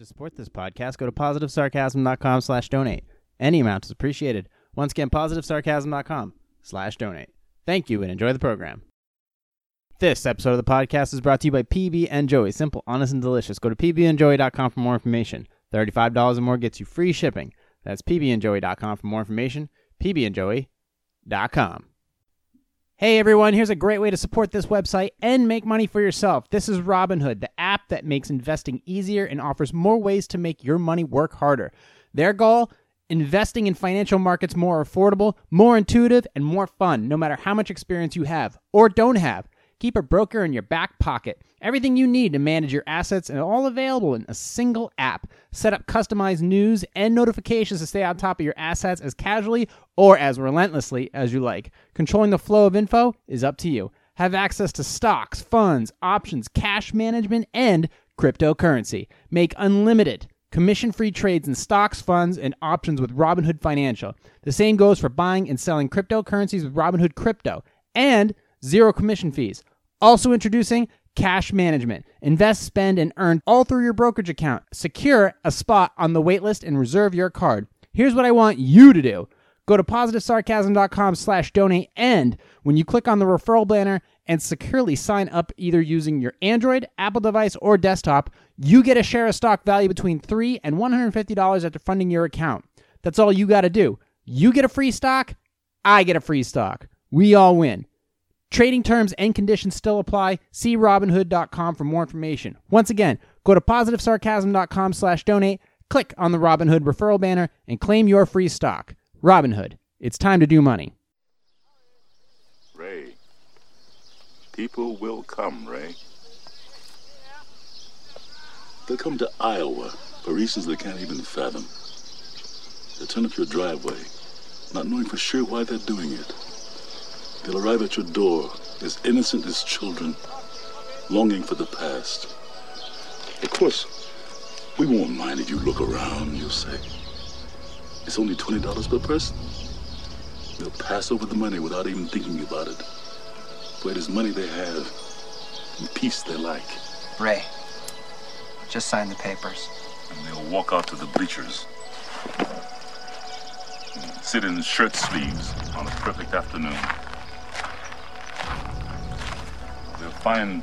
To support this podcast, go to positivesarcasm.com slash donate. Any amount is appreciated. Once again, positivesarcasm.com slash donate. Thank you and enjoy the program. This episode of the podcast is brought to you by PB and Joey. Simple, honest, and delicious. Go to pbandjoey.com for more information. $35 or more gets you free shipping. That's pbandjoey.com for more information. pbandjoey.com. Hey everyone, here's a great way to support this website and make money for yourself. This is Robinhood, the app that makes investing easier and offers more ways to make your money work harder. Their goal? Investing in financial markets more affordable, more intuitive, and more fun, no matter how much experience you have or don't have. Keep a broker in your back pocket. Everything you need to manage your assets and all available in a single app. Set up customized news and notifications to stay on top of your assets as casually or as relentlessly as you like. Controlling the flow of info is up to you. Have access to stocks, funds, options, cash management, and cryptocurrency. Make unlimited commission free trades in stocks, funds, and options with Robinhood Financial. The same goes for buying and selling cryptocurrencies with Robinhood Crypto. And zero commission fees. Also introducing cash management. Invest, spend, and earn all through your brokerage account. Secure a spot on the waitlist and reserve your card. Here's what I want you to do. Go to positivesarcasm.com slash donate and when you click on the referral banner and securely sign up either using your Android, Apple device, or desktop, you get a share of stock value between 3 and $150 after funding your account. That's all you got to do. You get a free stock, I get a free stock. We all win. Trading terms and conditions still apply. See Robinhood.com for more information. Once again, go to positivesarcasm.com slash donate, click on the Robinhood referral banner, and claim your free stock. Robinhood, it's time to do money. Ray, people will come, Ray. They'll come to Iowa for reasons they can't even fathom. They'll turn up your driveway, not knowing for sure why they're doing it. They'll arrive at your door as innocent as children, longing for the past. Of course, we won't mind if you look around, you'll say. It's only $20 per person. They'll pass over the money without even thinking about it. For it is money they have and peace they like. Ray, just sign the papers. And they'll walk out to the bleachers. Sit in shirt sleeves on a perfect afternoon. Find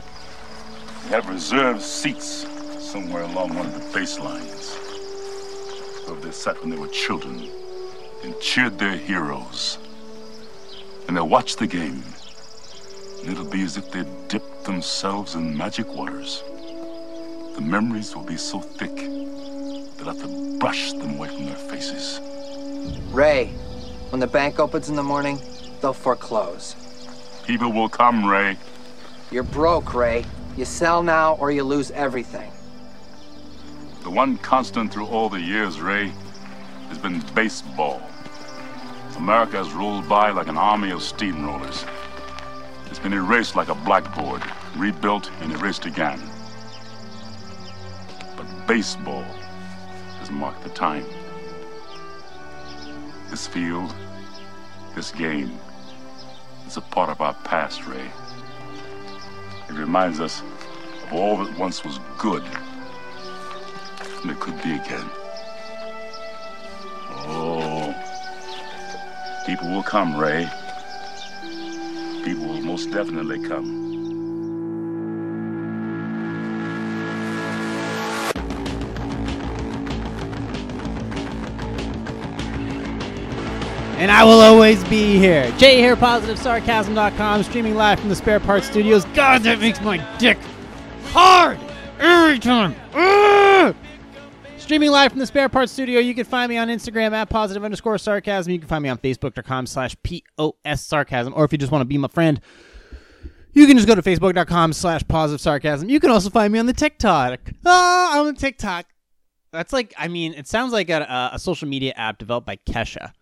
they have reserved seats somewhere along one of the baselines. Where they sat when they were children and cheered their heroes. And they'll watch the game. And it'll be as if they'd dipped themselves in magic waters. The memories will be so thick, they'll have to brush them away from their faces. Ray, when the bank opens in the morning, they'll foreclose. People will come, Ray. You're broke, Ray. You sell now or you lose everything. The one constant through all the years, Ray, has been baseball. America has rolled by like an army of steamrollers. It's been erased like a blackboard, rebuilt and erased again. But baseball has marked the time. This field, this game, is a part of our past, Ray. It reminds us of all that once was good, and it could be again. Oh, people will come, Ray. People will most definitely come. And I will always be here. Jay here, positivesarcasm.com, streaming live from the Spare Parts Studios. God, that makes my dick hard every time. Ugh! Streaming live from the Spare Parts Studio. You can find me on Instagram at positive underscore sarcasm. You can find me on Facebook.com slash POS sarcasm. Or if you just want to be my friend, you can just go to Facebook.com slash positive sarcasm. You can also find me on the TikTok. Ah, I'm on TikTok. That's like, I mean, it sounds like a, a social media app developed by Kesha.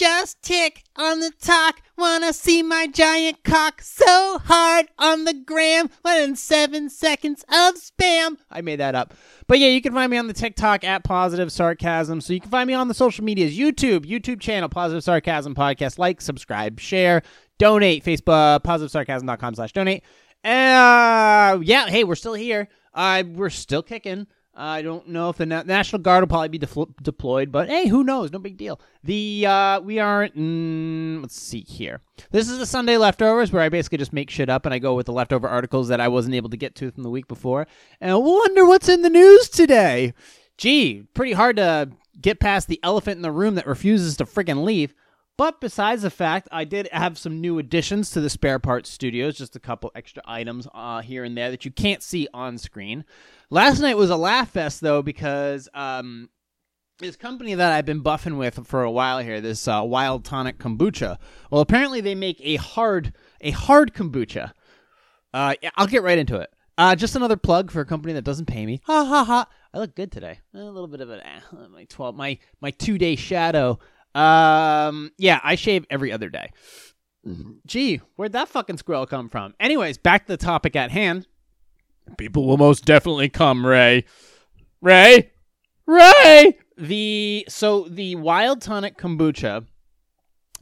Just tick on the talk. Wanna see my giant cock so hard on the gram. Within seven seconds of spam. I made that up. But yeah, you can find me on the TikTok at Positive Sarcasm. So you can find me on the social medias YouTube, YouTube channel, Positive Sarcasm Podcast. Like, subscribe, share, donate. Facebook, positivesarcasm.com slash donate. Uh, yeah, hey, we're still here. Uh, we're still kicking. I don't know if the Na- National Guard will probably be deployed, but hey, who knows? No big deal. The uh, we aren't. Mm, let's see here. This is the Sunday leftovers where I basically just make shit up and I go with the leftover articles that I wasn't able to get to from the week before, and we'll wonder what's in the news today. Gee, pretty hard to get past the elephant in the room that refuses to friggin' leave. But besides the fact, I did have some new additions to the spare parts studios, just a couple extra items uh, here and there that you can't see on screen. Last night was a laugh fest though because um, this company that I've been buffing with for a while here, this uh, Wild Tonic Kombucha. Well, apparently they make a hard a hard kombucha. Uh, yeah, I'll get right into it. Uh, just another plug for a company that doesn't pay me. Ha ha ha! I look good today. A little bit of an eh, my twelve my my two day shadow. Um, yeah, I shave every other day. Gee, where'd that fucking squirrel come from? Anyways, back to the topic at hand. People will most definitely come, Ray. Ray, Ray. The so the Wild Tonic Kombucha,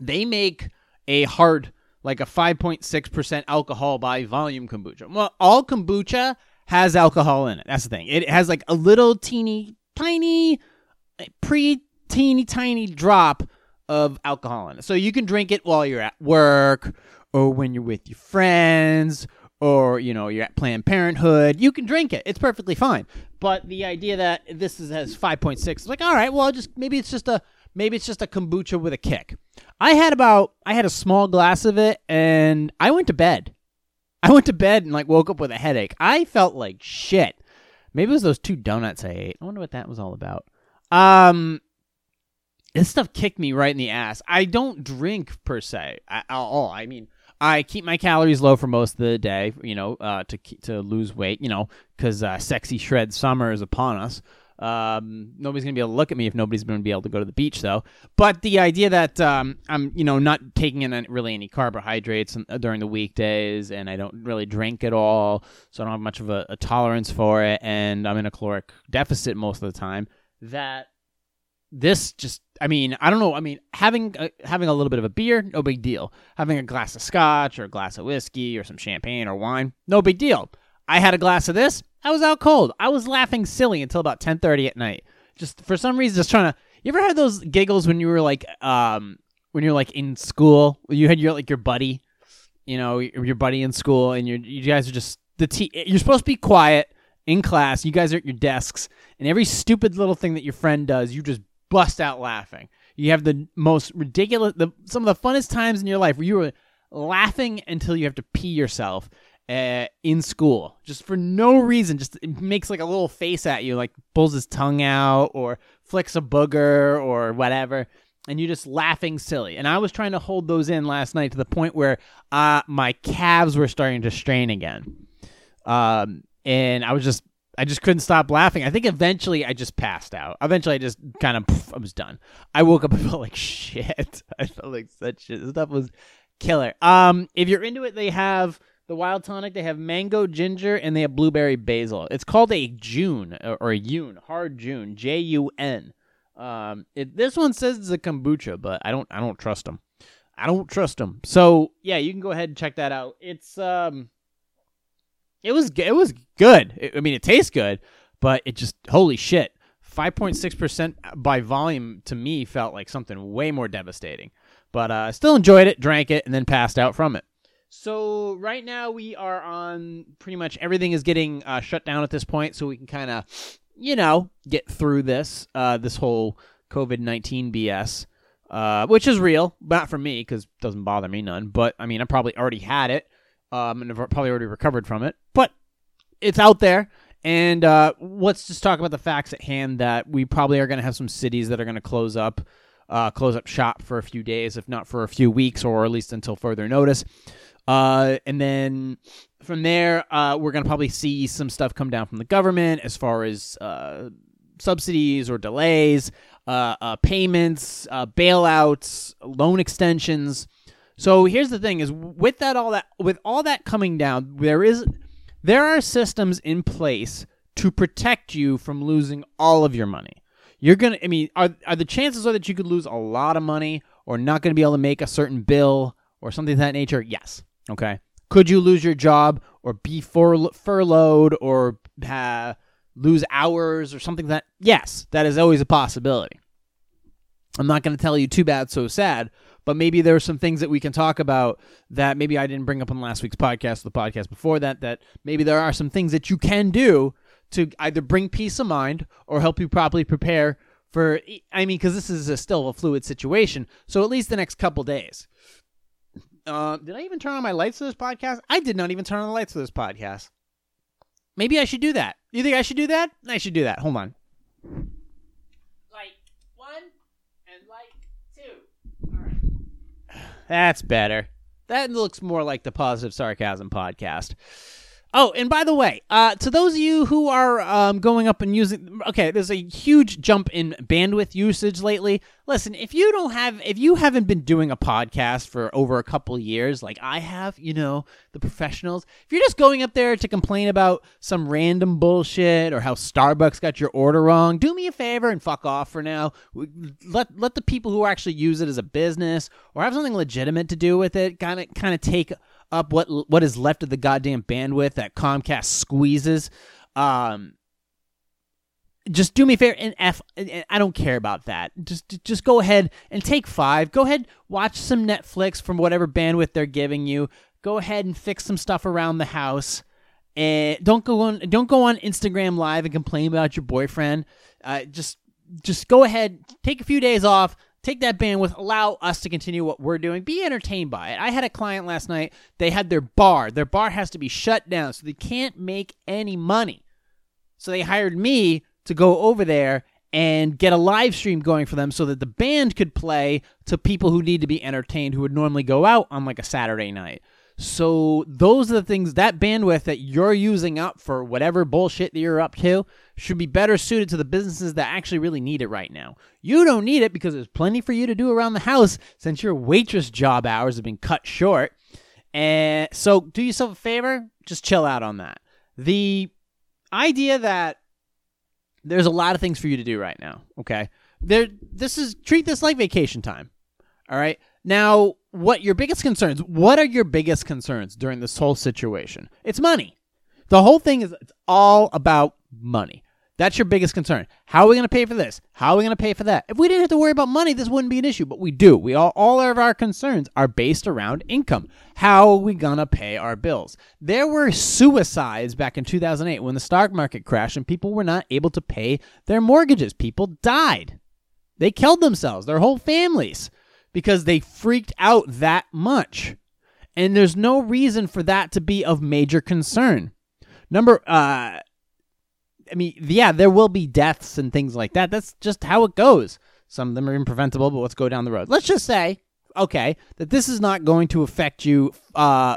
they make a hard like a 5.6% alcohol by volume kombucha. Well, all kombucha has alcohol in it. That's the thing. It has like a little teeny tiny pre teeny tiny drop of alcohol in it. So you can drink it while you're at work or when you're with your friends or you know you're at Planned Parenthood. You can drink it. It's perfectly fine. But the idea that this is, has 5.6 is like all right, well just maybe it's just a maybe it's just a kombucha with a kick. I had about I had a small glass of it and I went to bed. I went to bed and like woke up with a headache. I felt like shit. Maybe it was those two donuts I ate. I wonder what that was all about. Um this stuff kicked me right in the ass. I don't drink per se at all. I mean, I keep my calories low for most of the day, you know, uh, to to lose weight, you know, because uh, sexy shred summer is upon us. Um, nobody's gonna be able to look at me if nobody's gonna be able to go to the beach, though. But the idea that um, I'm, you know, not taking in really any carbohydrates uh, during the weekdays, and I don't really drink at all, so I don't have much of a, a tolerance for it, and I'm in a caloric deficit most of the time. That this just I mean, I don't know. I mean, having a, having a little bit of a beer, no big deal. Having a glass of scotch or a glass of whiskey or some champagne or wine, no big deal. I had a glass of this. I was out cold. I was laughing silly until about 10:30 at night. Just for some reason just trying to You ever had those giggles when you were like um when you're like in school? You had your like your buddy, you know, your buddy in school and you you guys are just the te- you're supposed to be quiet in class. You guys are at your desks and every stupid little thing that your friend does, you just bust out laughing. You have the most ridiculous, the, some of the funnest times in your life where you were laughing until you have to pee yourself uh, in school, just for no reason. Just makes like a little face at you, like pulls his tongue out or flicks a booger or whatever, and you're just laughing silly. And I was trying to hold those in last night to the point where uh, my calves were starting to strain again. Um, and I was just I just couldn't stop laughing. I think eventually I just passed out. Eventually I just kind of I was done. I woke up and felt like shit. I felt like such shit. This stuff was killer. Um, if you're into it, they have the wild tonic. They have mango ginger and they have blueberry basil. It's called a Jun or, a Jun, hard Jun, J U N. Um, it, this one says it's a kombucha, but I don't I don't trust them. I don't trust them. So yeah, you can go ahead and check that out. It's um it was it was good. It, I mean, it tastes good, but it just holy shit. 5.6% by volume to me felt like something way more devastating. But I uh, still enjoyed it, drank it, and then passed out from it. So right now we are on pretty much everything is getting uh, shut down at this point, so we can kind of, you know, get through this uh, this whole COVID nineteen BS, uh, which is real, not for me because doesn't bother me none. But I mean, I probably already had it, um, and I've probably already recovered from it. It's out there. And uh, let's just talk about the facts at hand that we probably are going to have some cities that are going to close up, uh, close up shop for a few days, if not for a few weeks, or at least until further notice. Uh, and then from there, uh, we're going to probably see some stuff come down from the government as far as uh, subsidies or delays, uh, payments, bailouts, loan extensions. So here's the thing: is with that all that with all that coming down, there is there are systems in place to protect you from losing all of your money. You're gonna. I mean, are are the chances are that you could lose a lot of money or not going to be able to make a certain bill or something of that nature? Yes. Okay. Could you lose your job or be fur- furloughed or uh, lose hours or something that yes, that is always a possibility. I'm not going to tell you too bad, so sad, but maybe there are some things that we can talk about that maybe I didn't bring up on last week's podcast or the podcast before that. That maybe there are some things that you can do to either bring peace of mind or help you properly prepare for. I mean, because this is a, still a fluid situation, so at least the next couple days. Uh, did I even turn on my lights for this podcast? I did not even turn on the lights for this podcast. Maybe I should do that. You think I should do that? I should do that. Hold on. Light one and light two. All right. That's better. That looks more like the Positive Sarcasm podcast. Oh, and by the way, uh, to those of you who are um, going up and using, okay, there's a huge jump in bandwidth usage lately. Listen, if you don't have, if you haven't been doing a podcast for over a couple years, like I have, you know, the professionals, if you're just going up there to complain about some random bullshit or how Starbucks got your order wrong, do me a favor and fuck off for now. Let let the people who actually use it as a business or have something legitimate to do with it, kind of kind of take up what what is left of the goddamn bandwidth that Comcast squeezes. Um, just do me a favor and f i don't care about that. Just just go ahead and take five. Go ahead watch some netflix from whatever bandwidth they're giving you. Go ahead and fix some stuff around the house. And don't go on don't go on instagram live and complain about your boyfriend. Uh, just just go ahead take a few days off take that bandwidth, allow us to continue what we're doing, be entertained by it. I had a client last night, they had their bar. Their bar has to be shut down, so they can't make any money. So they hired me to go over there and get a live stream going for them so that the band could play to people who need to be entertained who would normally go out on like a Saturday night. So those are the things that bandwidth that you're using up for whatever bullshit that you're up to should be better suited to the businesses that actually really need it right now. You don't need it because there's plenty for you to do around the house since your waitress job hours have been cut short. And so do yourself a favor, just chill out on that. The idea that there's a lot of things for you to do right now, okay? There this is treat this like vacation time. All right? Now, what your biggest concerns? What are your biggest concerns during this whole situation? It's money. The whole thing is it's all about money. That's your biggest concern. How are we going to pay for this? How are we going to pay for that? If we didn't have to worry about money, this wouldn't be an issue, but we do. We all all of our concerns are based around income. How are we going to pay our bills? There were suicides back in 2008 when the stock market crashed and people were not able to pay their mortgages. People died. They killed themselves, their whole families because they freaked out that much. And there's no reason for that to be of major concern. Number uh I mean, yeah, there will be deaths and things like that. That's just how it goes. Some of them are impreventable, but let's go down the road. Let's just say, okay, that this is not going to affect you uh,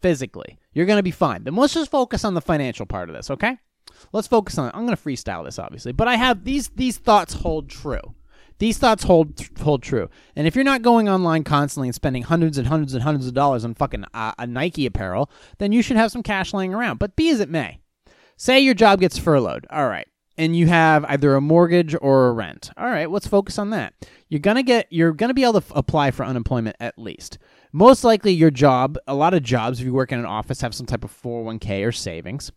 physically. You're going to be fine. Then let's just focus on the financial part of this, okay? Let's focus on. I'm going to freestyle this, obviously, but I have these these thoughts hold true. These thoughts hold hold true. And if you're not going online constantly and spending hundreds and hundreds and hundreds of dollars on fucking uh, a Nike apparel, then you should have some cash laying around. But be as it may, say your job gets furloughed. All right. And you have either a mortgage or a rent. All right, let's focus on that. You're gonna get, you're gonna be able to f- apply for unemployment at least. Most likely, your job, a lot of jobs, if you work in an office, have some type of 401k or savings.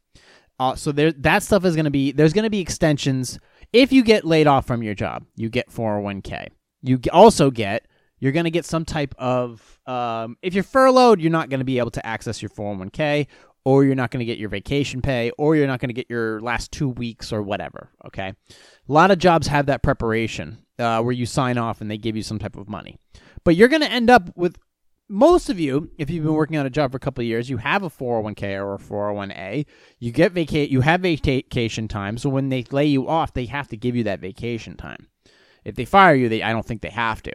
Uh, so there, that stuff is going to be there's going to be extensions if you get laid off from your job, you get 401k. You also get you're going to get some type of um, if you're furloughed, you're not going to be able to access your 401k or you're not going to get your vacation pay or you're not going to get your last 2 weeks or whatever, okay? A lot of jobs have that preparation uh, where you sign off and they give you some type of money. But you're going to end up with most of you, if you've been working on a job for a couple of years, you have a 401k or a 401a. You get vacate, you have vacation time. So when they lay you off, they have to give you that vacation time. If they fire you, they I don't think they have to.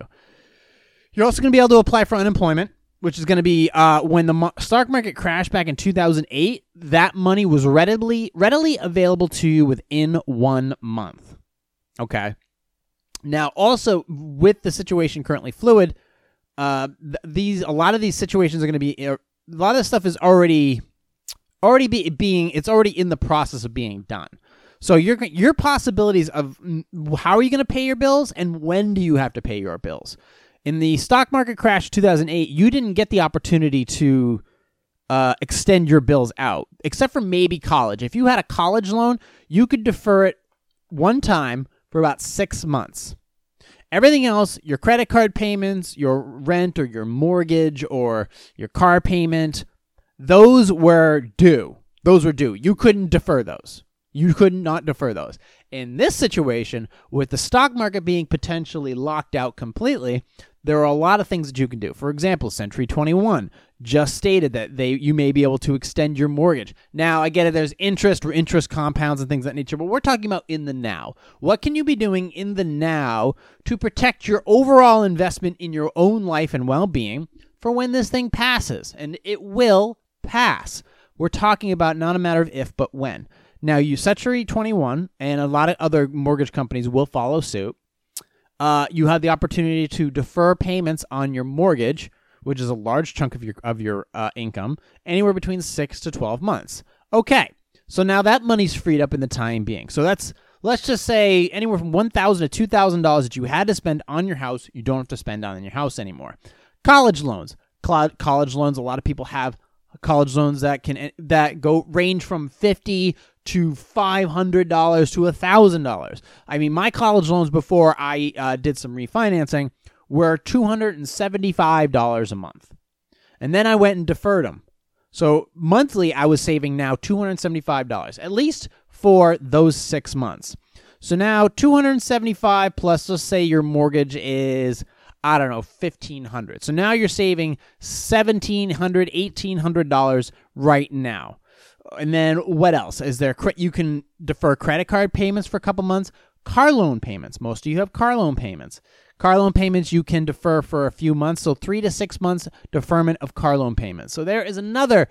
You're also going to be able to apply for unemployment, which is going to be uh, when the mo- stock market crashed back in 2008. That money was readily readily available to you within one month. Okay. Now, also with the situation currently fluid uh, th- these a lot of these situations are going to be uh, a lot of this stuff is already already be, being it's already in the process of being done. So your your possibilities of how are you going to pay your bills and when do you have to pay your bills? In the stock market crash 2008, you didn't get the opportunity to uh, extend your bills out, except for maybe college. If you had a college loan, you could defer it one time for about six months. Everything else, your credit card payments, your rent or your mortgage or your car payment, those were due. Those were due. You couldn't defer those. You could not defer those. In this situation, with the stock market being potentially locked out completely, there are a lot of things that you can do. For example, Century 21 just stated that they you may be able to extend your mortgage. Now, I get it there's interest or interest compounds and things that nature, but we're talking about in the now. What can you be doing in the now to protect your overall investment in your own life and well-being for when this thing passes? And it will pass. We're talking about not a matter of if but when. Now, you Century 21 and a lot of other mortgage companies will follow suit uh, you have the opportunity to defer payments on your mortgage, which is a large chunk of your of your uh, income, anywhere between six to twelve months. Okay, so now that money's freed up in the time being. So that's let's just say anywhere from one thousand to two thousand dollars that you had to spend on your house, you don't have to spend on your house anymore. College loans, college loans. A lot of people have college loans that can that go range from fifty to $500 to a $1,000. I mean, my college loans before I uh, did some refinancing were $275 a month. And then I went and deferred them. So monthly, I was saving now $275, at least for those six months. So now 275 plus, let's say your mortgage is, I don't know, 1500 So now you're saving $1,700, $1,800 right now. And then what else? Is there you can defer credit card payments for a couple months, car loan payments. Most of you have car loan payments. Car loan payments you can defer for a few months, so 3 to 6 months deferment of car loan payments. So there is another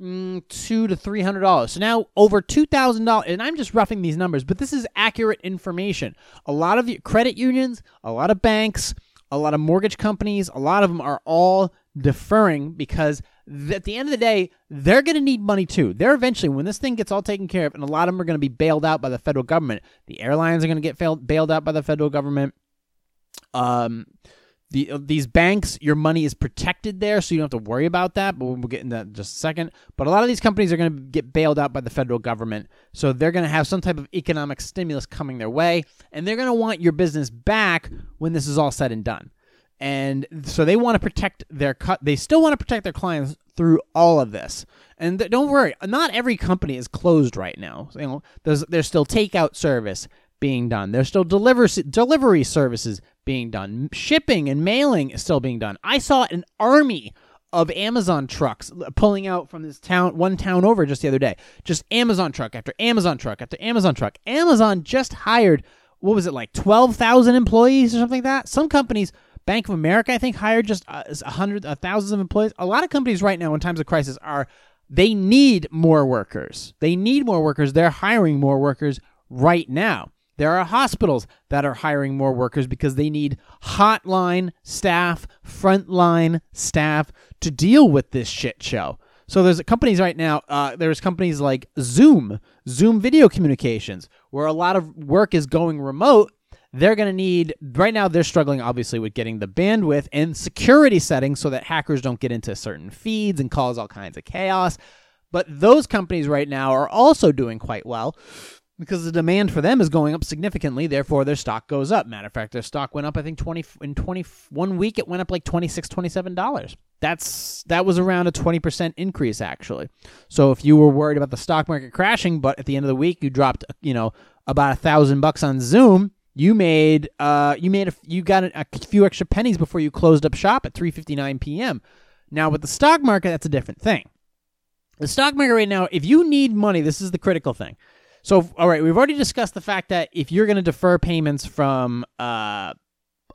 mm, 2 to 300 dollars. So now over $2,000 and I'm just roughing these numbers, but this is accurate information. A lot of credit unions, a lot of banks, a lot of mortgage companies, a lot of them are all deferring because at the end of the day, they're going to need money too. They're eventually, when this thing gets all taken care of, and a lot of them are going to be bailed out by the federal government. The airlines are going to get failed, bailed out by the federal government. Um, the uh, these banks, your money is protected there, so you don't have to worry about that. But we'll get into that in just a second. But a lot of these companies are going to get bailed out by the federal government, so they're going to have some type of economic stimulus coming their way, and they're going to want your business back when this is all said and done and so they want to protect their cut they still want to protect their clients through all of this and th- don't worry not every company is closed right now you know there's there's still takeout service being done there's still deliver delivery services being done shipping and mailing is still being done i saw an army of Amazon trucks pulling out from this town, one town over just the other day. Just Amazon truck after Amazon truck after Amazon truck. Amazon just hired, what was it, like 12,000 employees or something like that? Some companies Bank of America, I think, hired just uh, a hundred, uh, thousands of employees. A lot of companies right now, in times of crisis, are they need more workers. They need more workers. They're hiring more workers right now. There are hospitals that are hiring more workers because they need hotline staff, frontline staff to deal with this shit show. So there's companies right now. Uh, there's companies like Zoom, Zoom Video Communications, where a lot of work is going remote they're going to need right now they're struggling obviously with getting the bandwidth and security settings so that hackers don't get into certain feeds and cause all kinds of chaos but those companies right now are also doing quite well because the demand for them is going up significantly therefore their stock goes up matter of fact their stock went up i think 20 in 21 week it went up like 26 27 dollars that's that was around a 20% increase actually so if you were worried about the stock market crashing but at the end of the week you dropped you know about a thousand bucks on zoom you made uh you made a you got a, a few extra pennies before you closed up shop at 3:59 p.m. Now with the stock market that's a different thing. The stock market right now, if you need money, this is the critical thing. So all right, we've already discussed the fact that if you're going to defer payments from uh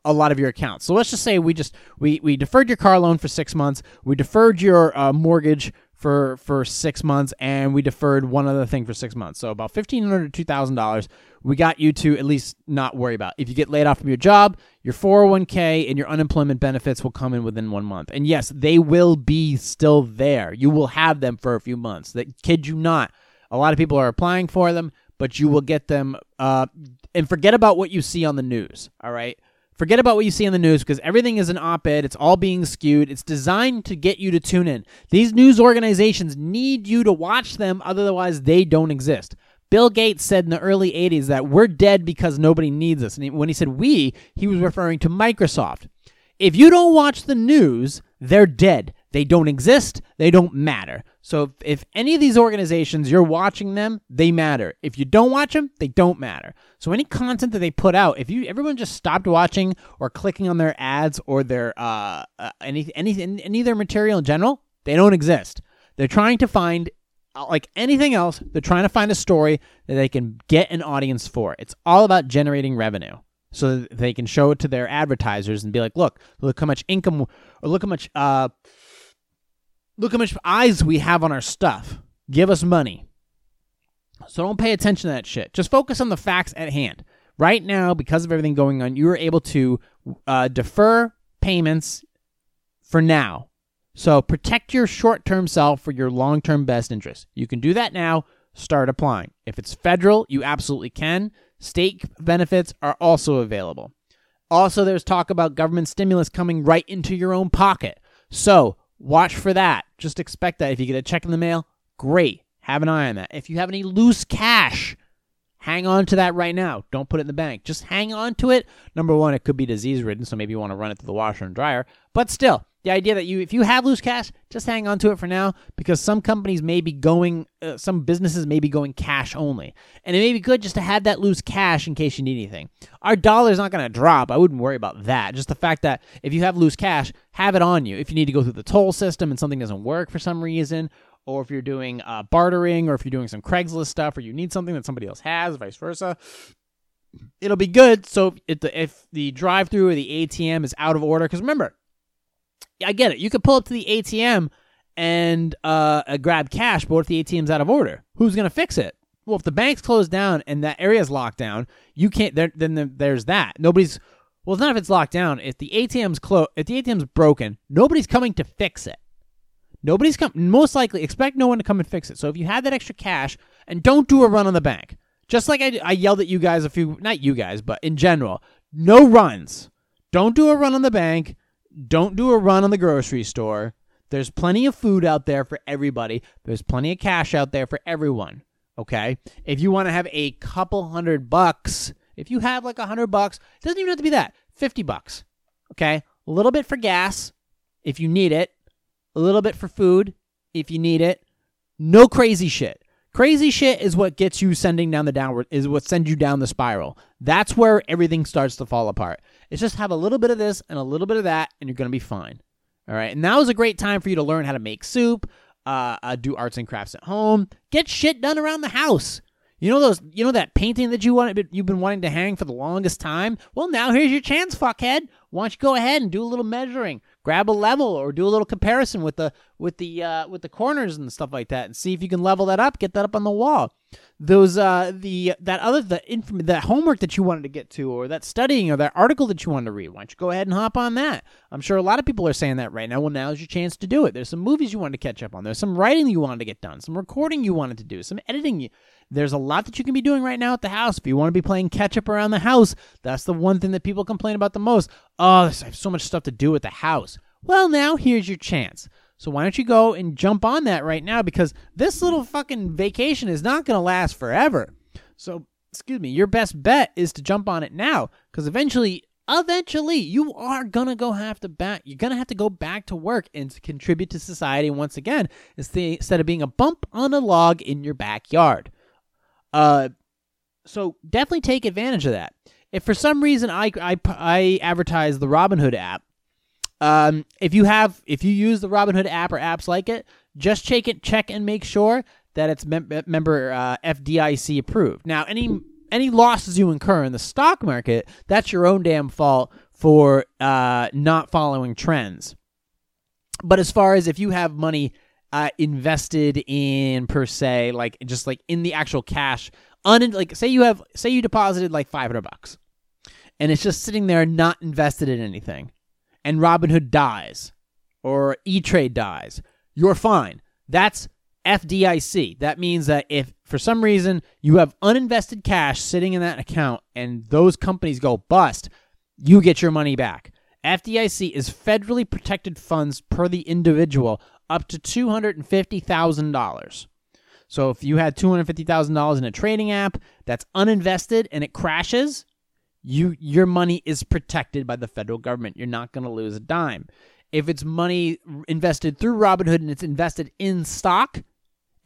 a lot of your accounts. So let's just say we just we we deferred your car loan for 6 months, we deferred your uh, mortgage for for 6 months and we deferred one other thing for 6 months. So about 1500 to $2000 we got you to at least not worry about. If you get laid off from your job, your 401k and your unemployment benefits will come in within one month. And yes, they will be still there. You will have them for a few months. That kid you not. A lot of people are applying for them, but you will get them. Uh, and forget about what you see on the news. All right. Forget about what you see in the news because everything is an op ed. It's all being skewed. It's designed to get you to tune in. These news organizations need you to watch them, otherwise, they don't exist. Bill Gates said in the early 80s that we're dead because nobody needs us. And when he said we, he was referring to Microsoft. If you don't watch the news, they're dead. They don't exist. They don't matter. So if, if, any of these organizations you're watching them, they matter. If you don't watch them, they don't matter. So any content that they put out, if you everyone just stopped watching or clicking on their ads or their uh, uh any any any of their material in general, they don't exist. They're trying to find uh, like anything else, they're trying to find a story that they can get an audience for. It's all about generating revenue so that they can show it to their advertisers and be like, look, look how much income or look how much uh look how much eyes we have on our stuff. Give us money. So don't pay attention to that shit. Just focus on the facts at hand. Right now, because of everything going on, you are able to uh, defer payments for now. So protect your short term self for your long term best interest. You can do that now. Start applying. If it's federal, you absolutely can. State benefits are also available. Also, there's talk about government stimulus coming right into your own pocket. So Watch for that. Just expect that. If you get a check in the mail, great. Have an eye on that. If you have any loose cash, hang on to that right now. Don't put it in the bank. Just hang on to it. Number one, it could be disease ridden, so maybe you want to run it through the washer and dryer. But still, the idea that you if you have loose cash just hang on to it for now because some companies may be going uh, some businesses may be going cash only. And it may be good just to have that loose cash in case you need anything. Our dollar is not going to drop. I wouldn't worry about that. Just the fact that if you have loose cash have it on you. If you need to go through the toll system and something doesn't work for some reason or if you're doing uh, bartering or if you're doing some craigslist stuff or you need something that somebody else has vice versa it'll be good. So if the, if the drive through or the atm is out of order because remember I get it. You could pull up to the ATM and uh, uh, grab cash, but if the ATM's out of order? Who's going to fix it? Well, if the bank's closed down and that area's locked down, you can't. There, then there's that. Nobody's. Well, it's not if it's locked down. If the ATM's closed, if the ATM's broken, nobody's coming to fix it. Nobody's come. Most likely, expect no one to come and fix it. So if you had that extra cash, and don't do a run on the bank. Just like I, I yelled at you guys a few, not you guys, but in general, no runs. Don't do a run on the bank. Don't do a run on the grocery store. There's plenty of food out there for everybody. There's plenty of cash out there for everyone. Okay? If you want to have a couple hundred bucks, if you have like a hundred bucks, it doesn't even have to be that. 50 bucks. Okay? A little bit for gas if you need it, a little bit for food if you need it. No crazy shit. Crazy shit is what gets you sending down the downward, is what sends you down the spiral. That's where everything starts to fall apart. It's just have a little bit of this and a little bit of that, and you're going to be fine. All right. And now is a great time for you to learn how to make soup, uh, uh, do arts and crafts at home, get shit done around the house. You know those, you know that painting that you wanted, you've been wanting to hang for the longest time. Well, now here's your chance, fuckhead. Why don't you go ahead and do a little measuring? grab a level or do a little comparison with the with the uh, with the corners and stuff like that and see if you can level that up get that up on the wall those uh the that other the inform that homework that you wanted to get to or that studying or that article that you wanted to read why don't you go ahead and hop on that i'm sure a lot of people are saying that right now well now's your chance to do it there's some movies you wanted to catch up on there's some writing you wanted to get done some recording you wanted to do some editing you there's a lot that you can be doing right now at the house. If you want to be playing catch up around the house, that's the one thing that people complain about the most. Oh, I have so much stuff to do at the house. Well, now here's your chance. So why don't you go and jump on that right now because this little fucking vacation is not going to last forever. So, excuse me, your best bet is to jump on it now because eventually eventually you are gonna go have to back you're gonna have to go back to work and to contribute to society once again instead of being a bump on a log in your backyard uh, so definitely take advantage of that. If for some reason I, I, I advertise the Robinhood app, um, if you have if you use the Robinhood app or apps like it, just check it, check and make sure that it's mem- member uh, FDIC approved. Now, any any losses you incur in the stock market, that's your own damn fault for uh, not following trends. But as far as if you have money uh, invested in per se, like just like in the actual cash. Un like say you have say you deposited like five hundred bucks, and it's just sitting there not invested in anything, and Robinhood dies, or E Trade dies, you're fine. That's FDIC. That means that if for some reason you have uninvested cash sitting in that account and those companies go bust, you get your money back. FDIC is federally protected funds per the individual up to $250,000. So if you had $250,000 in a trading app that's uninvested and it crashes, you your money is protected by the federal government. You're not going to lose a dime. If it's money invested through Robinhood and it's invested in stock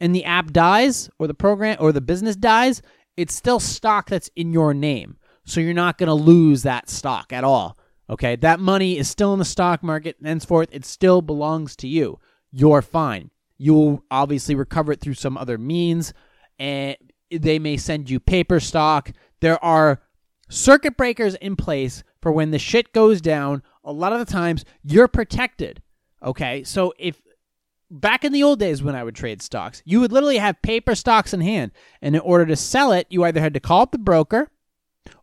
and the app dies or the program or the business dies, it's still stock that's in your name. So you're not going to lose that stock at all. Okay? That money is still in the stock market henceforth it still belongs to you. You're fine. You'll obviously recover it through some other means and they may send you paper stock. There are circuit breakers in place for when the shit goes down. A lot of the times you're protected. Okay, so if back in the old days when I would trade stocks, you would literally have paper stocks in hand, and in order to sell it, you either had to call up the broker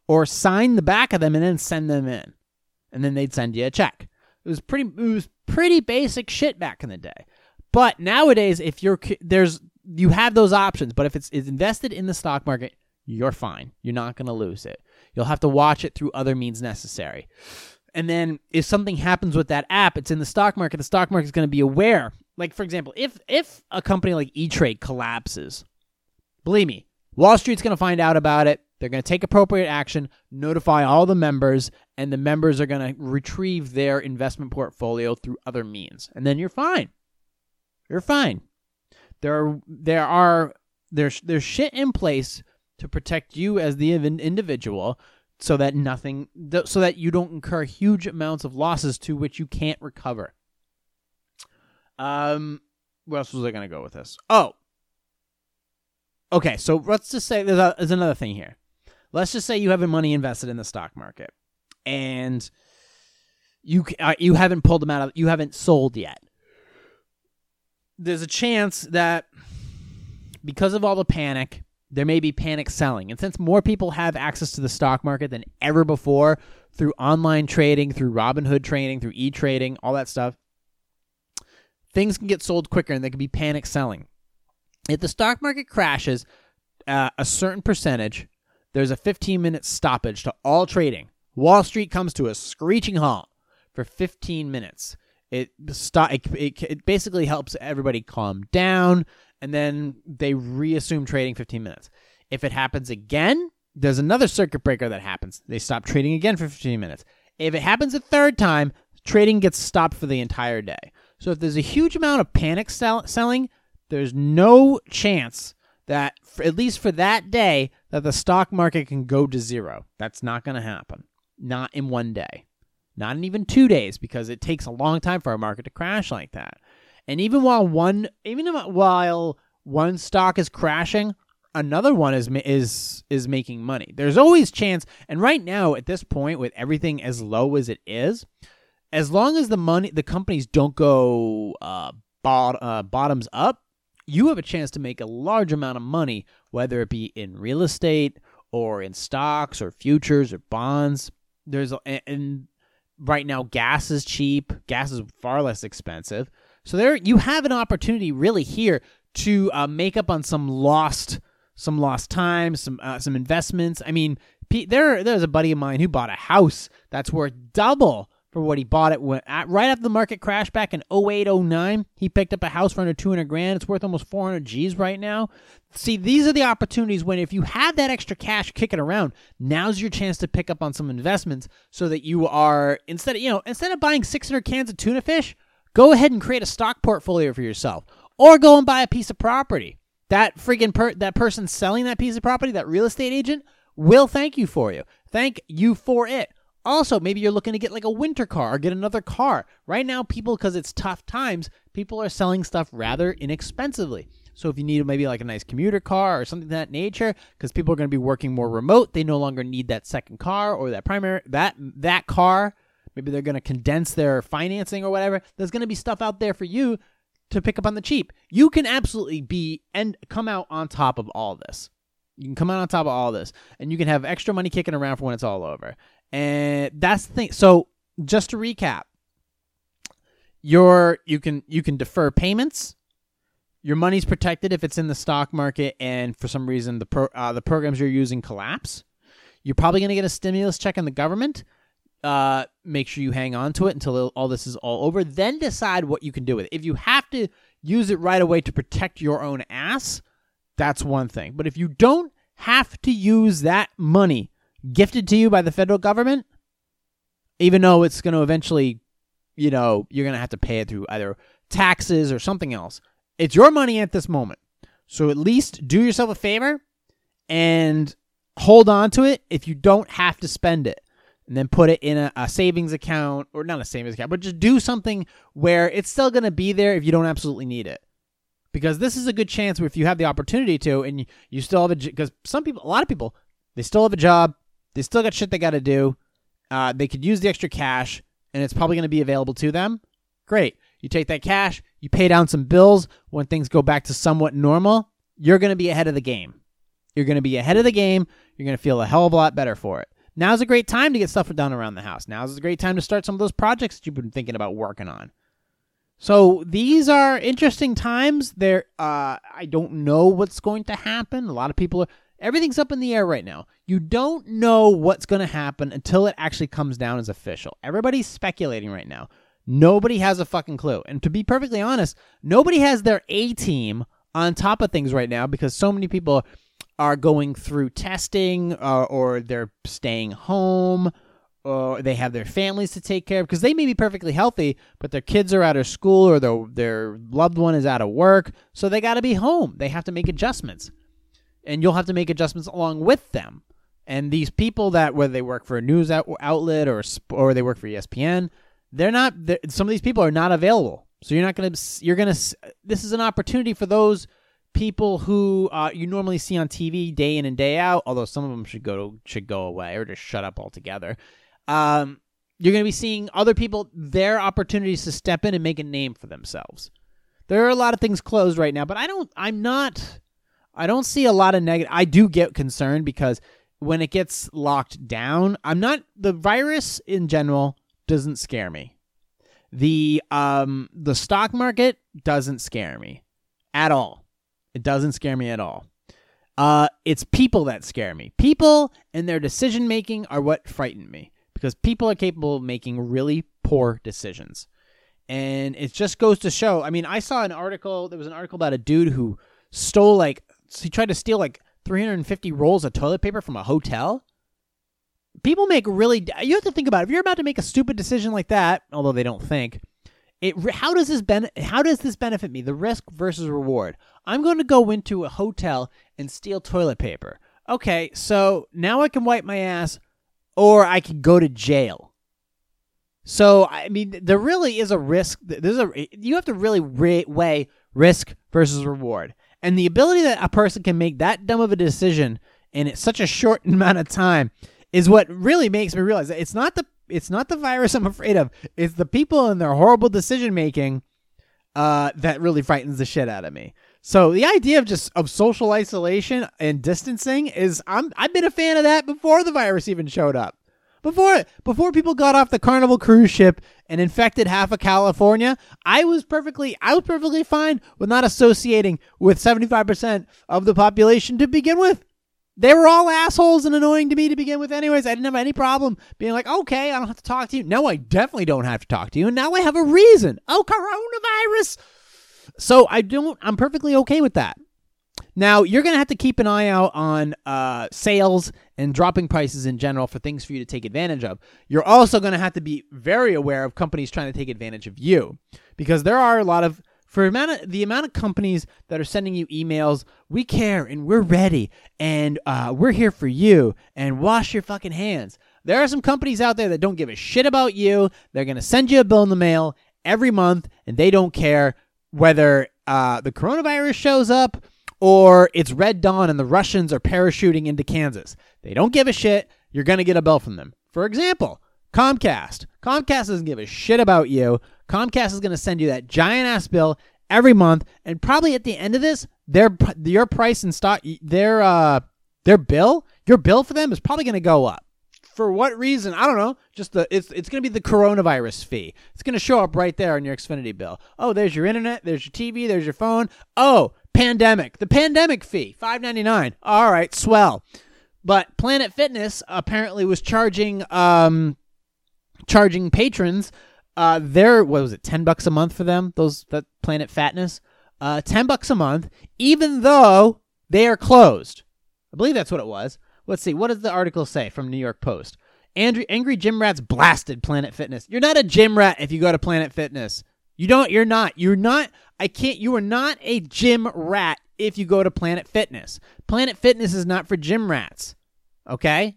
or sign the back of them and then send them in, and then they'd send you a check. It was pretty. It was pretty basic shit back in the day. But nowadays, if you're there's you have those options, but if it's, it's invested in the stock market, you're fine. You're not going to lose it. You'll have to watch it through other means necessary. And then if something happens with that app, it's in the stock market, the stock market is going to be aware. Like for example, if if a company like E-Trade collapses, believe me, Wall Street's going to find out about it. They're going to take appropriate action, notify all the members, and the members are going to retrieve their investment portfolio through other means. And then you're fine. You're fine. There are there are there's there's shit in place to protect you as the individual so that nothing so that you don't incur huge amounts of losses to which you can't recover. Um where else was I going to go with this? Oh. Okay, so let's just say there's, a, there's another thing here. Let's just say you have money invested in the stock market and you uh, you haven't pulled them out of you haven't sold yet. There's a chance that because of all the panic there may be panic selling. And since more people have access to the stock market than ever before through online trading, through Robinhood trading, through e trading, all that stuff, things can get sold quicker and there can be panic selling. If the stock market crashes uh, a certain percentage, there's a 15 minute stoppage to all trading. Wall Street comes to a screeching halt for 15 minutes. It, stop, it, it, it basically helps everybody calm down and then they reassume trading 15 minutes. If it happens again, there's another circuit breaker that happens. They stop trading again for 15 minutes. If it happens a third time, trading gets stopped for the entire day. So if there's a huge amount of panic sell- selling, there's no chance that, for, at least for that day, that the stock market can go to zero. That's not going to happen. Not in one day. Not in even two days, because it takes a long time for a market to crash like that. And even while one, even while one stock is crashing, another one is is is making money. There's always chance. And right now, at this point, with everything as low as it is, as long as the money, the companies don't go uh, bot, uh, bottoms up, you have a chance to make a large amount of money, whether it be in real estate or in stocks or futures or bonds. There's and right now gas is cheap. Gas is far less expensive. So there, you have an opportunity really here to uh, make up on some lost, some lost time, some uh, some investments. I mean, there there's a buddy of mine who bought a house that's worth double for what he bought it at, right after the market crash back in 08, 09. He picked up a house for under 200 grand. It's worth almost 400 G's right now. See, these are the opportunities when if you have that extra cash kicking around, now's your chance to pick up on some investments so that you are instead of, you know, instead of buying 600 cans of tuna fish, Go ahead and create a stock portfolio for yourself, or go and buy a piece of property. That friggin' per- that person selling that piece of property, that real estate agent, will thank you for you. Thank you for it. Also, maybe you're looking to get like a winter car or get another car. Right now, people, because it's tough times, people are selling stuff rather inexpensively. So if you need maybe like a nice commuter car or something of that nature, because people are going to be working more remote, they no longer need that second car or that primary that that car Maybe they're going to condense their financing or whatever. There's going to be stuff out there for you to pick up on the cheap. You can absolutely be and come out on top of all this. You can come out on top of all this, and you can have extra money kicking around for when it's all over. And that's the thing. So just to recap, your you can you can defer payments. Your money's protected if it's in the stock market, and for some reason the pro, uh, the programs you're using collapse. You're probably going to get a stimulus check in the government uh, make sure you hang on to it until all this is all over. Then decide what you can do with it. If you have to use it right away to protect your own ass, that's one thing. But if you don't have to use that money gifted to you by the federal government, even though it's going to eventually, you know, you're going to have to pay it through either taxes or something else, it's your money at this moment. So at least do yourself a favor and hold on to it if you don't have to spend it and then put it in a, a, savings account or not a savings account, but just do something where it's still going to be there if you don't absolutely need it. Because this is a good chance where if you have the opportunity to and you, you still have a because some people, a lot of people, they still have a job, they still got shit they got to do. Uh, they could use the extra cash and it's probably going to be available to them. Great. You take that cash, you pay down some bills when things go back to somewhat normal, you're going to be ahead of the game. You're going to be ahead of the game. You're going to feel a hell of a lot better for it. Now's a great time to get stuff done around the house. Now's a great time to start some of those projects that you've been thinking about working on. So these are interesting times. There, uh, I don't know what's going to happen. A lot of people are. Everything's up in the air right now. You don't know what's going to happen until it actually comes down as official. Everybody's speculating right now. Nobody has a fucking clue. And to be perfectly honest, nobody has their A team on top of things right now because so many people are going through testing uh, or they're staying home or they have their families to take care of because they may be perfectly healthy but their kids are out of school or their, their loved one is out of work so they got to be home. They have to make adjustments. And you'll have to make adjustments along with them. And these people that whether they work for a news out- outlet or or they work for espn they're not they're, some of these people are not available. So you're not gonna you're gonna this is an opportunity for those people who uh, you normally see on TV day in and day out, although some of them should go should go away or just shut up altogether. Um, you're going to be seeing other people their opportunities to step in and make a name for themselves. There are a lot of things closed right now, but I don't. I'm not. I don't see a lot of negative. I do get concerned because when it gets locked down, I'm not. The virus in general doesn't scare me. The um the stock market doesn't scare me at all. It doesn't scare me at all. Uh, it's people that scare me. People and their decision making are what frighten me because people are capable of making really poor decisions. And it just goes to show. I mean, I saw an article, there was an article about a dude who stole like, he tried to steal like 350 rolls of toilet paper from a hotel. People make really, you have to think about it. If you're about to make a stupid decision like that, although they don't think, it how does this ben, how does this benefit me? The risk versus reward. I'm going to go into a hotel and steal toilet paper. Okay, so now I can wipe my ass or I can go to jail. So I mean, there really is a risk. There's a you have to really weigh risk versus reward, and the ability that a person can make that dumb of a decision in such a short amount of time is what really makes me realize that it's not the it's not the virus I'm afraid of. It's the people and their horrible decision making uh, that really frightens the shit out of me. So the idea of just of social isolation and distancing is I'm I've been a fan of that before the virus even showed up. Before before people got off the Carnival cruise ship and infected half of California, I was perfectly I was perfectly fine with not associating with 75% of the population to begin with. They were all assholes and annoying to me to begin with anyways. I didn't have any problem being like, "Okay, I don't have to talk to you." No, I definitely don't have to talk to you. And now I have a reason. Oh, coronavirus. So I don't. I'm perfectly okay with that. Now you're gonna have to keep an eye out on uh, sales and dropping prices in general for things for you to take advantage of. You're also gonna have to be very aware of companies trying to take advantage of you because there are a lot of for amount of, the amount of companies that are sending you emails. We care and we're ready and uh, we're here for you and wash your fucking hands. There are some companies out there that don't give a shit about you. They're gonna send you a bill in the mail every month and they don't care whether uh, the coronavirus shows up or it's Red Dawn and the Russians are parachuting into Kansas. They don't give a shit. You're going to get a bill from them. For example, Comcast. Comcast doesn't give a shit about you. Comcast is going to send you that giant ass bill every month, and probably at the end of this, their your price and stock, their uh, their bill, your bill for them is probably going to go up for what reason? I don't know. Just the it's it's going to be the coronavirus fee. It's going to show up right there on your Xfinity bill. Oh, there's your internet, there's your TV, there's your phone. Oh, pandemic. The pandemic fee, 5.99. All right, swell. But Planet Fitness apparently was charging um charging patrons uh their what was it 10 bucks a month for them those that planet fatness? Uh 10 bucks a month even though they are closed. I believe that's what it was. Let's see what does the article say from new york post? Andrew, angry gym rats blasted planet fitness. You're not a gym rat if you go to planet fitness. You don't you're not. You're not i can't you are not a gym rat if you go to planet fitness. Planet fitness is not for gym rats okay?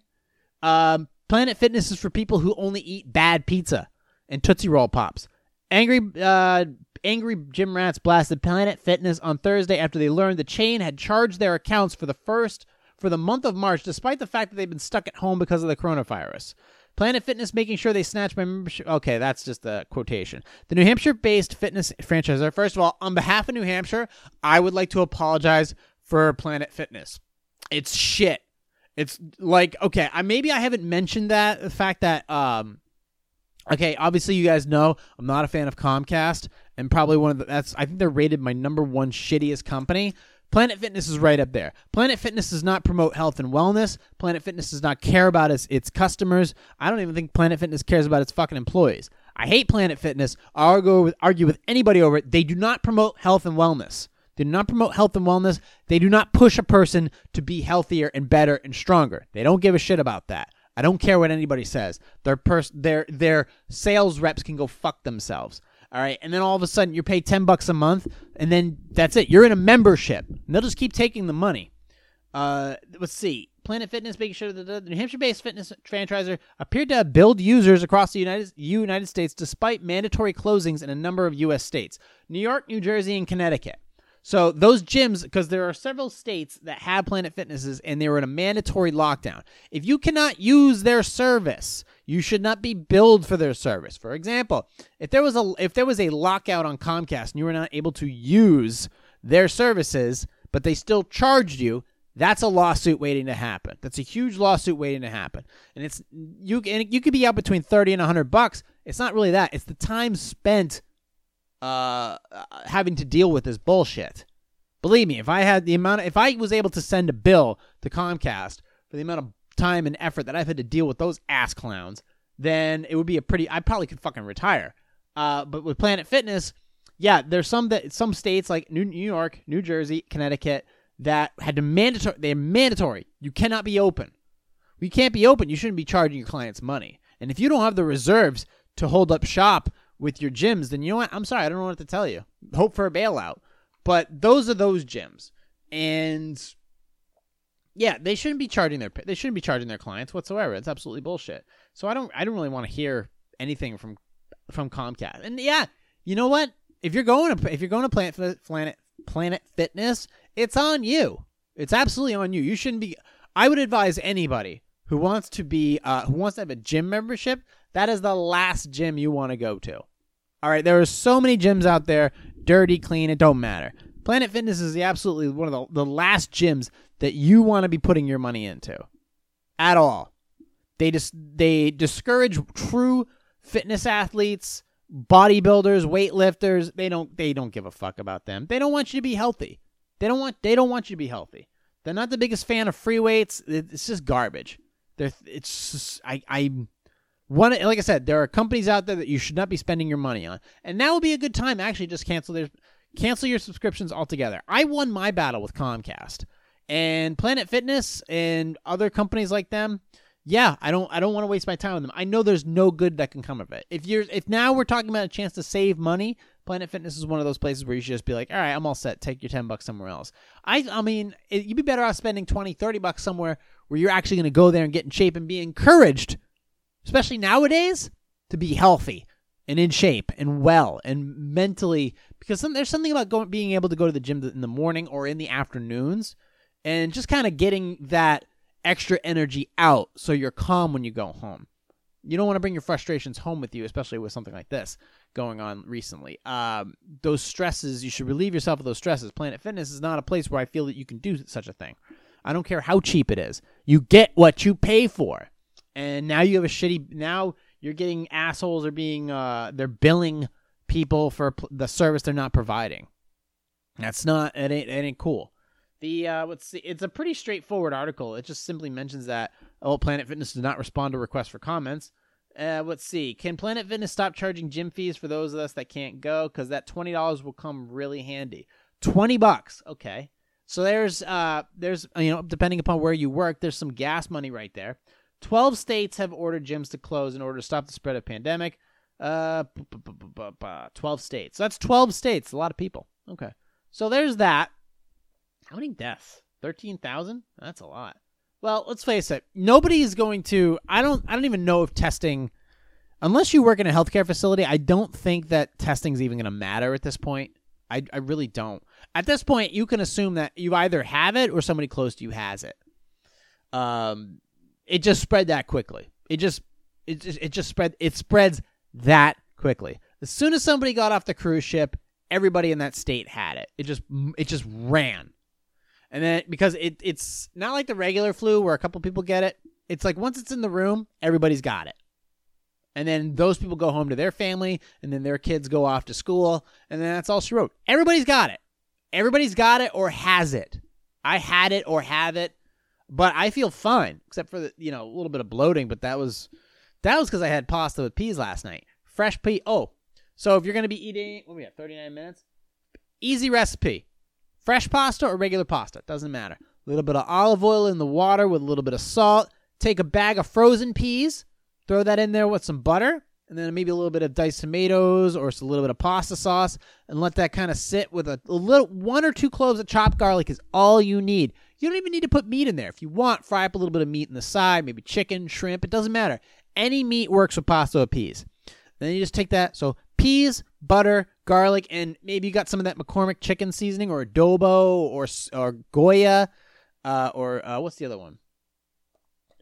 Um, Planet Fitness is for people who only eat bad pizza and Tootsie Roll Pops. Angry, uh, angry gym rats blasted Planet Fitness on Thursday after they learned the chain had charged their accounts for the first for the month of March, despite the fact that they've been stuck at home because of the coronavirus. Planet Fitness making sure they snatch my membership. Okay, that's just a quotation. The New Hampshire based fitness franchisor, first of all, on behalf of New Hampshire, I would like to apologize for Planet Fitness. It's shit. It's like okay, I maybe I haven't mentioned that the fact that um okay, obviously you guys know I'm not a fan of Comcast and probably one of the that's I think they're rated my number one shittiest company. Planet Fitness is right up there. Planet Fitness does not promote health and wellness. Planet Fitness does not care about its its customers. I don't even think Planet Fitness cares about its fucking employees. I hate Planet Fitness. I'll argue with, argue with anybody over it. They do not promote health and wellness. They do not promote health and wellness. They do not push a person to be healthier and better and stronger. They don't give a shit about that. I don't care what anybody says. Their pers- their their sales reps can go fuck themselves. All right, and then all of a sudden you pay ten bucks a month, and then that's it. You're in a membership, and they'll just keep taking the money. Uh, let's see. Planet Fitness making sure that the New Hampshire-based fitness franchisor appeared to build users across the United United States despite mandatory closings in a number of U.S. states: New York, New Jersey, and Connecticut. So those gyms, because there are several states that have Planet Fitnesses and they were in a mandatory lockdown. If you cannot use their service, you should not be billed for their service. For example, if there was a if there was a lockout on Comcast and you were not able to use their services, but they still charged you, that's a lawsuit waiting to happen. That's a huge lawsuit waiting to happen. And it's you and you could be out between 30 and 100 bucks. It's not really that. It's the time spent uh, having to deal with this bullshit. Believe me, if I had the amount, if I was able to send a bill to Comcast for the amount of time and effort that I've had to deal with those ass clowns, then it would be a pretty. I probably could fucking retire. Uh, but with Planet Fitness, yeah, there's some that some states like New, New York, New Jersey, Connecticut that had to mandatory. They're mandatory. You cannot be open. You can't be open. You shouldn't be charging your clients money. And if you don't have the reserves to hold up shop with your gyms, then you know what? I'm sorry, I don't know what to tell you. Hope for a bailout. But those are those gyms. And yeah, they shouldn't be charging their they shouldn't be charging their clients whatsoever. It's absolutely bullshit. So I don't I don't really want to hear anything from from Comcast. And yeah, you know what? If you're going to if you're going to Planet Planet Planet Fitness, it's on you. It's absolutely on you. You shouldn't be I would advise anybody who wants to be uh, who wants to have a gym membership that is the last gym you want to go to. All right, there are so many gyms out there, dirty, clean, it don't matter. Planet Fitness is absolutely one of the, the last gyms that you want to be putting your money into. At all. They just they discourage true fitness athletes, bodybuilders, weightlifters. They don't they don't give a fuck about them. They don't want you to be healthy. They don't want they don't want you to be healthy. They're not the biggest fan of free weights. It's just garbage. They're it's just, I I one like I said, there are companies out there that you should not be spending your money on, and now would be a good time actually just cancel their cancel your subscriptions altogether. I won my battle with Comcast and Planet Fitness and other companies like them. Yeah, I don't I don't want to waste my time on them. I know there's no good that can come of it. If you're if now we're talking about a chance to save money, Planet Fitness is one of those places where you should just be like, "All right, I'm all set. Take your 10 bucks somewhere else." I I mean, it, you'd be better off spending 20, 30 bucks somewhere where you're actually going to go there and get in shape and be encouraged especially nowadays, to be healthy and in shape and well and mentally because there's something about going being able to go to the gym in the morning or in the afternoons and just kind of getting that extra energy out so you're calm when you go home. You don't want to bring your frustrations home with you, especially with something like this going on recently. Um, those stresses, you should relieve yourself of those stresses. Planet Fitness is not a place where I feel that you can do such a thing. I don't care how cheap it is. You get what you pay for and now you have a shitty. Now you're getting assholes are being uh they're billing people for the service they're not providing. That's not it ain't it ain't cool. The uh, let's see, it's a pretty straightforward article. It just simply mentions that oh, Planet Fitness did not respond to requests for comments, Uh, let's see. Can Planet Fitness stop charging gym fees for those of us that can't go? Because that twenty dollars will come really handy. Twenty bucks. Okay. So there's uh there's you know depending upon where you work, there's some gas money right there. Twelve states have ordered gyms to close in order to stop the spread of pandemic. Uh, twelve states. That's twelve states. A lot of people. Okay. So there's that. How many deaths? Thirteen thousand. That's a lot. Well, let's face it. Nobody is going to. I don't. I don't even know if testing, unless you work in a healthcare facility. I don't think that testing is even going to matter at this point. I, I really don't. At this point, you can assume that you either have it or somebody close to you has it. Um, it just spread that quickly. It just it just, it just spread. It spreads that quickly. As soon as somebody got off the cruise ship, everybody in that state had it. It just it just ran. And then because it it's not like the regular flu where a couple people get it. It's like once it's in the room, everybody's got it. And then those people go home to their family, and then their kids go off to school, and then that's all she wrote. Everybody's got it. Everybody's got it or has it. I had it or have it, but I feel fine, except for the you know a little bit of bloating. But that was that was because I had pasta with peas last night. Fresh pea. Oh, so if you're gonna be eating, what we got? 39 minutes. Easy recipe. Fresh pasta or regular pasta, doesn't matter. A little bit of olive oil in the water with a little bit of salt. Take a bag of frozen peas, throw that in there with some butter, and then maybe a little bit of diced tomatoes or a little bit of pasta sauce, and let that kind of sit with a, a little one or two cloves of chopped garlic is all you need. You don't even need to put meat in there. If you want, fry up a little bit of meat in the side, maybe chicken, shrimp. It doesn't matter. Any meat works with pasta with peas. Then you just take that. So peas, butter, garlic, and maybe you got some of that McCormick chicken seasoning or adobo or or Goya, uh, or uh, what's the other one?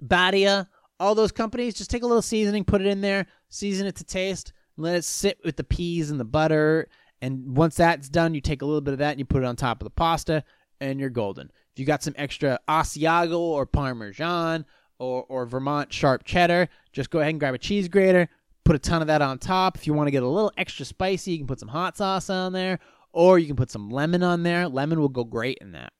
Badia. All those companies, just take a little seasoning, put it in there, season it to taste, let it sit with the peas and the butter. And once that's done, you take a little bit of that and you put it on top of the pasta, and you're golden. If you got some extra Asiago or Parmesan or, or Vermont sharp cheddar, just go ahead and grab a cheese grater, put a ton of that on top. If you want to get a little extra spicy, you can put some hot sauce on there, or you can put some lemon on there. Lemon will go great in that.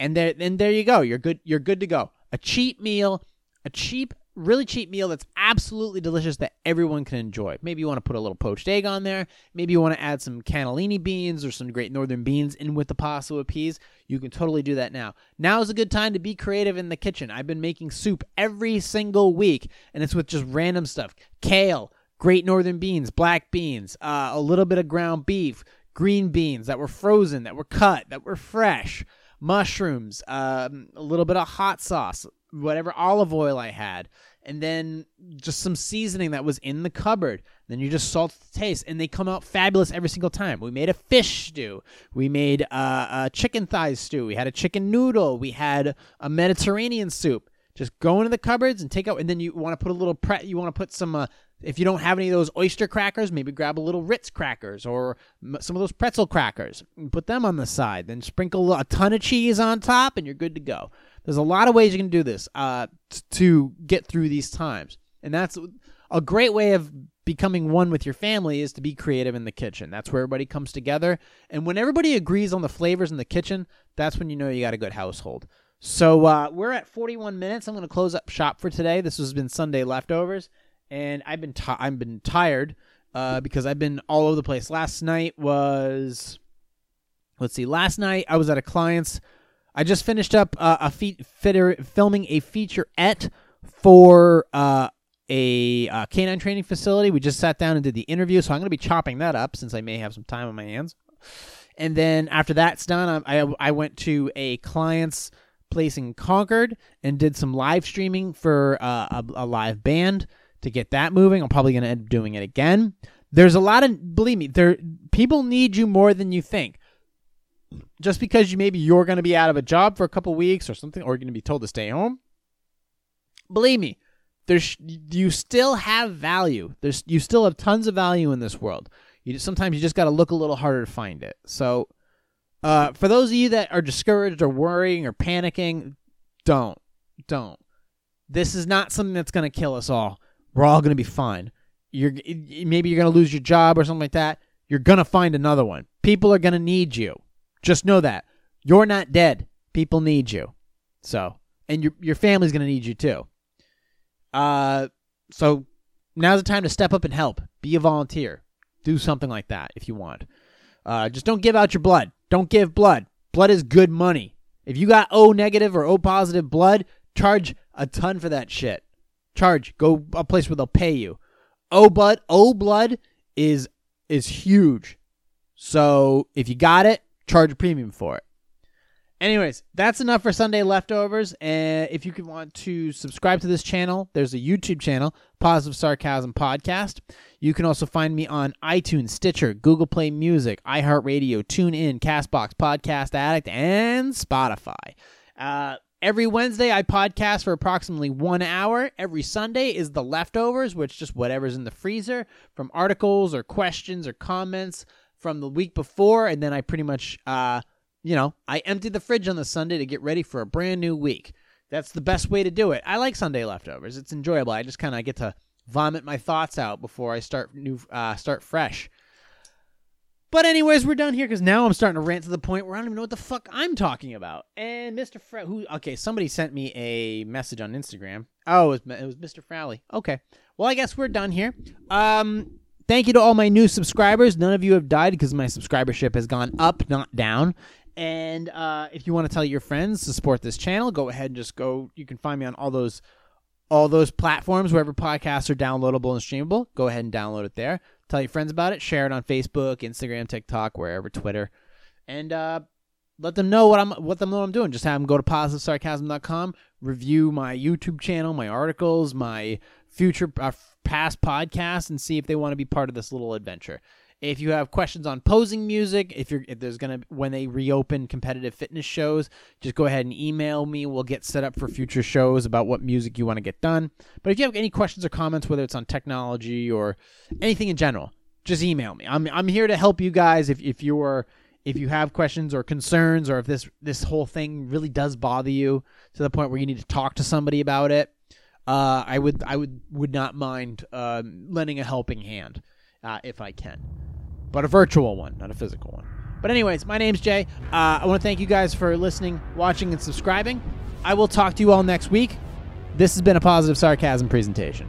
And there, and there you go. You're good. You're good to go. A cheap meal, a cheap, really cheap meal that's absolutely delicious that everyone can enjoy. Maybe you want to put a little poached egg on there. Maybe you want to add some cannellini beans or some great northern beans in with the pasta with peas. You can totally do that now. Now is a good time to be creative in the kitchen. I've been making soup every single week, and it's with just random stuff: kale, great northern beans, black beans, uh, a little bit of ground beef, green beans that were frozen, that were cut, that were fresh, mushrooms, um, a little bit of hot sauce, whatever olive oil I had, and then just some seasoning that was in the cupboard. Then you just salt the taste, and they come out fabulous every single time. We made a fish stew. We made uh, a chicken thigh stew. We had a chicken noodle. We had a Mediterranean soup. Just go into the cupboards and take out, and then you want to put a little pre. You want to put some uh, if you don't have any of those oyster crackers, maybe grab a little Ritz crackers or some of those pretzel crackers and put them on the side. Then sprinkle a ton of cheese on top, and you're good to go. There's a lot of ways you can do this uh, t- to get through these times, and that's a great way of becoming one with your family is to be creative in the kitchen. That's where everybody comes together, and when everybody agrees on the flavors in the kitchen, that's when you know you got a good household. So uh, we're at 41 minutes. I'm going to close up shop for today. This has been Sunday leftovers and I've been t- I've been tired uh, because I've been all over the place. Last night was let's see. Last night I was at a client's. I just finished up uh, a fe- fitter, filming a featurette for uh, a uh, canine training facility. We just sat down and did the interview, so I'm going to be chopping that up since I may have some time on my hands. And then after that's done, I, I, I went to a client's place in Concord and did some live streaming for uh, a, a live band to get that moving. I'm probably going to end up doing it again. There's a lot of believe me, there people need you more than you think. Just because you maybe you're going to be out of a job for a couple weeks or something, or you're going to be told to stay home. Believe me, there's you still have value. There's you still have tons of value in this world. You just, sometimes you just got to look a little harder to find it. So, uh, for those of you that are discouraged or worrying or panicking, don't, don't. This is not something that's going to kill us all. We're all going to be fine. You're maybe you're going to lose your job or something like that. You're going to find another one. People are going to need you. Just know that. You're not dead. People need you. So, and your your family's going to need you too. Uh so now's the time to step up and help. Be a volunteer. Do something like that if you want. Uh, just don't give out your blood. Don't give blood. Blood is good money. If you got O negative or O positive blood, charge a ton for that shit. Charge. Go a place where they'll pay you. O blood, O blood is is huge. So if you got it, charge a premium for it. Anyways, that's enough for Sunday leftovers. And if you want to subscribe to this channel, there's a YouTube channel, Positive Sarcasm Podcast. You can also find me on iTunes, Stitcher, Google Play Music, iHeartRadio, TuneIn, Castbox, Podcast Addict, and Spotify. Uh, every Wednesday, I podcast for approximately one hour. Every Sunday is the leftovers, which just whatever's in the freezer from articles or questions or comments from the week before, and then I pretty much. Uh, you know, I emptied the fridge on the Sunday to get ready for a brand new week. That's the best way to do it. I like Sunday leftovers. It's enjoyable. I just kind of get to vomit my thoughts out before I start new uh, start fresh. But anyways, we're done here because now I'm starting to rant to the point where I don't even know what the fuck I'm talking about. And Mr. Fre- who? Okay, somebody sent me a message on Instagram. Oh, it was, it was Mr. Frowley. Okay, well I guess we're done here. Um, thank you to all my new subscribers. None of you have died because my subscribership has gone up, not down. And uh, if you want to tell your friends to support this channel, go ahead and just go. You can find me on all those all those platforms wherever podcasts are downloadable and streamable. Go ahead and download it there. Tell your friends about it. Share it on Facebook, Instagram, TikTok, wherever, Twitter, and uh, let them know what I'm what them know I'm doing. Just have them go to positivesarcasm.com, review my YouTube channel, my articles, my future uh, past podcasts, and see if they want to be part of this little adventure. If you have questions on posing music, if you're if there's gonna when they reopen competitive fitness shows, just go ahead and email me. We'll get set up for future shows about what music you want to get done. But if you have any questions or comments, whether it's on technology or anything in general, just email me. I'm I'm here to help you guys if if you're if you have questions or concerns or if this this whole thing really does bother you to the point where you need to talk to somebody about it, uh, I would I would would not mind uh, lending a helping hand uh, if I can but a virtual one, not a physical one. But, anyways, my name's Jay. Uh, I want to thank you guys for listening, watching, and subscribing. I will talk to you all next week. This has been a positive sarcasm presentation.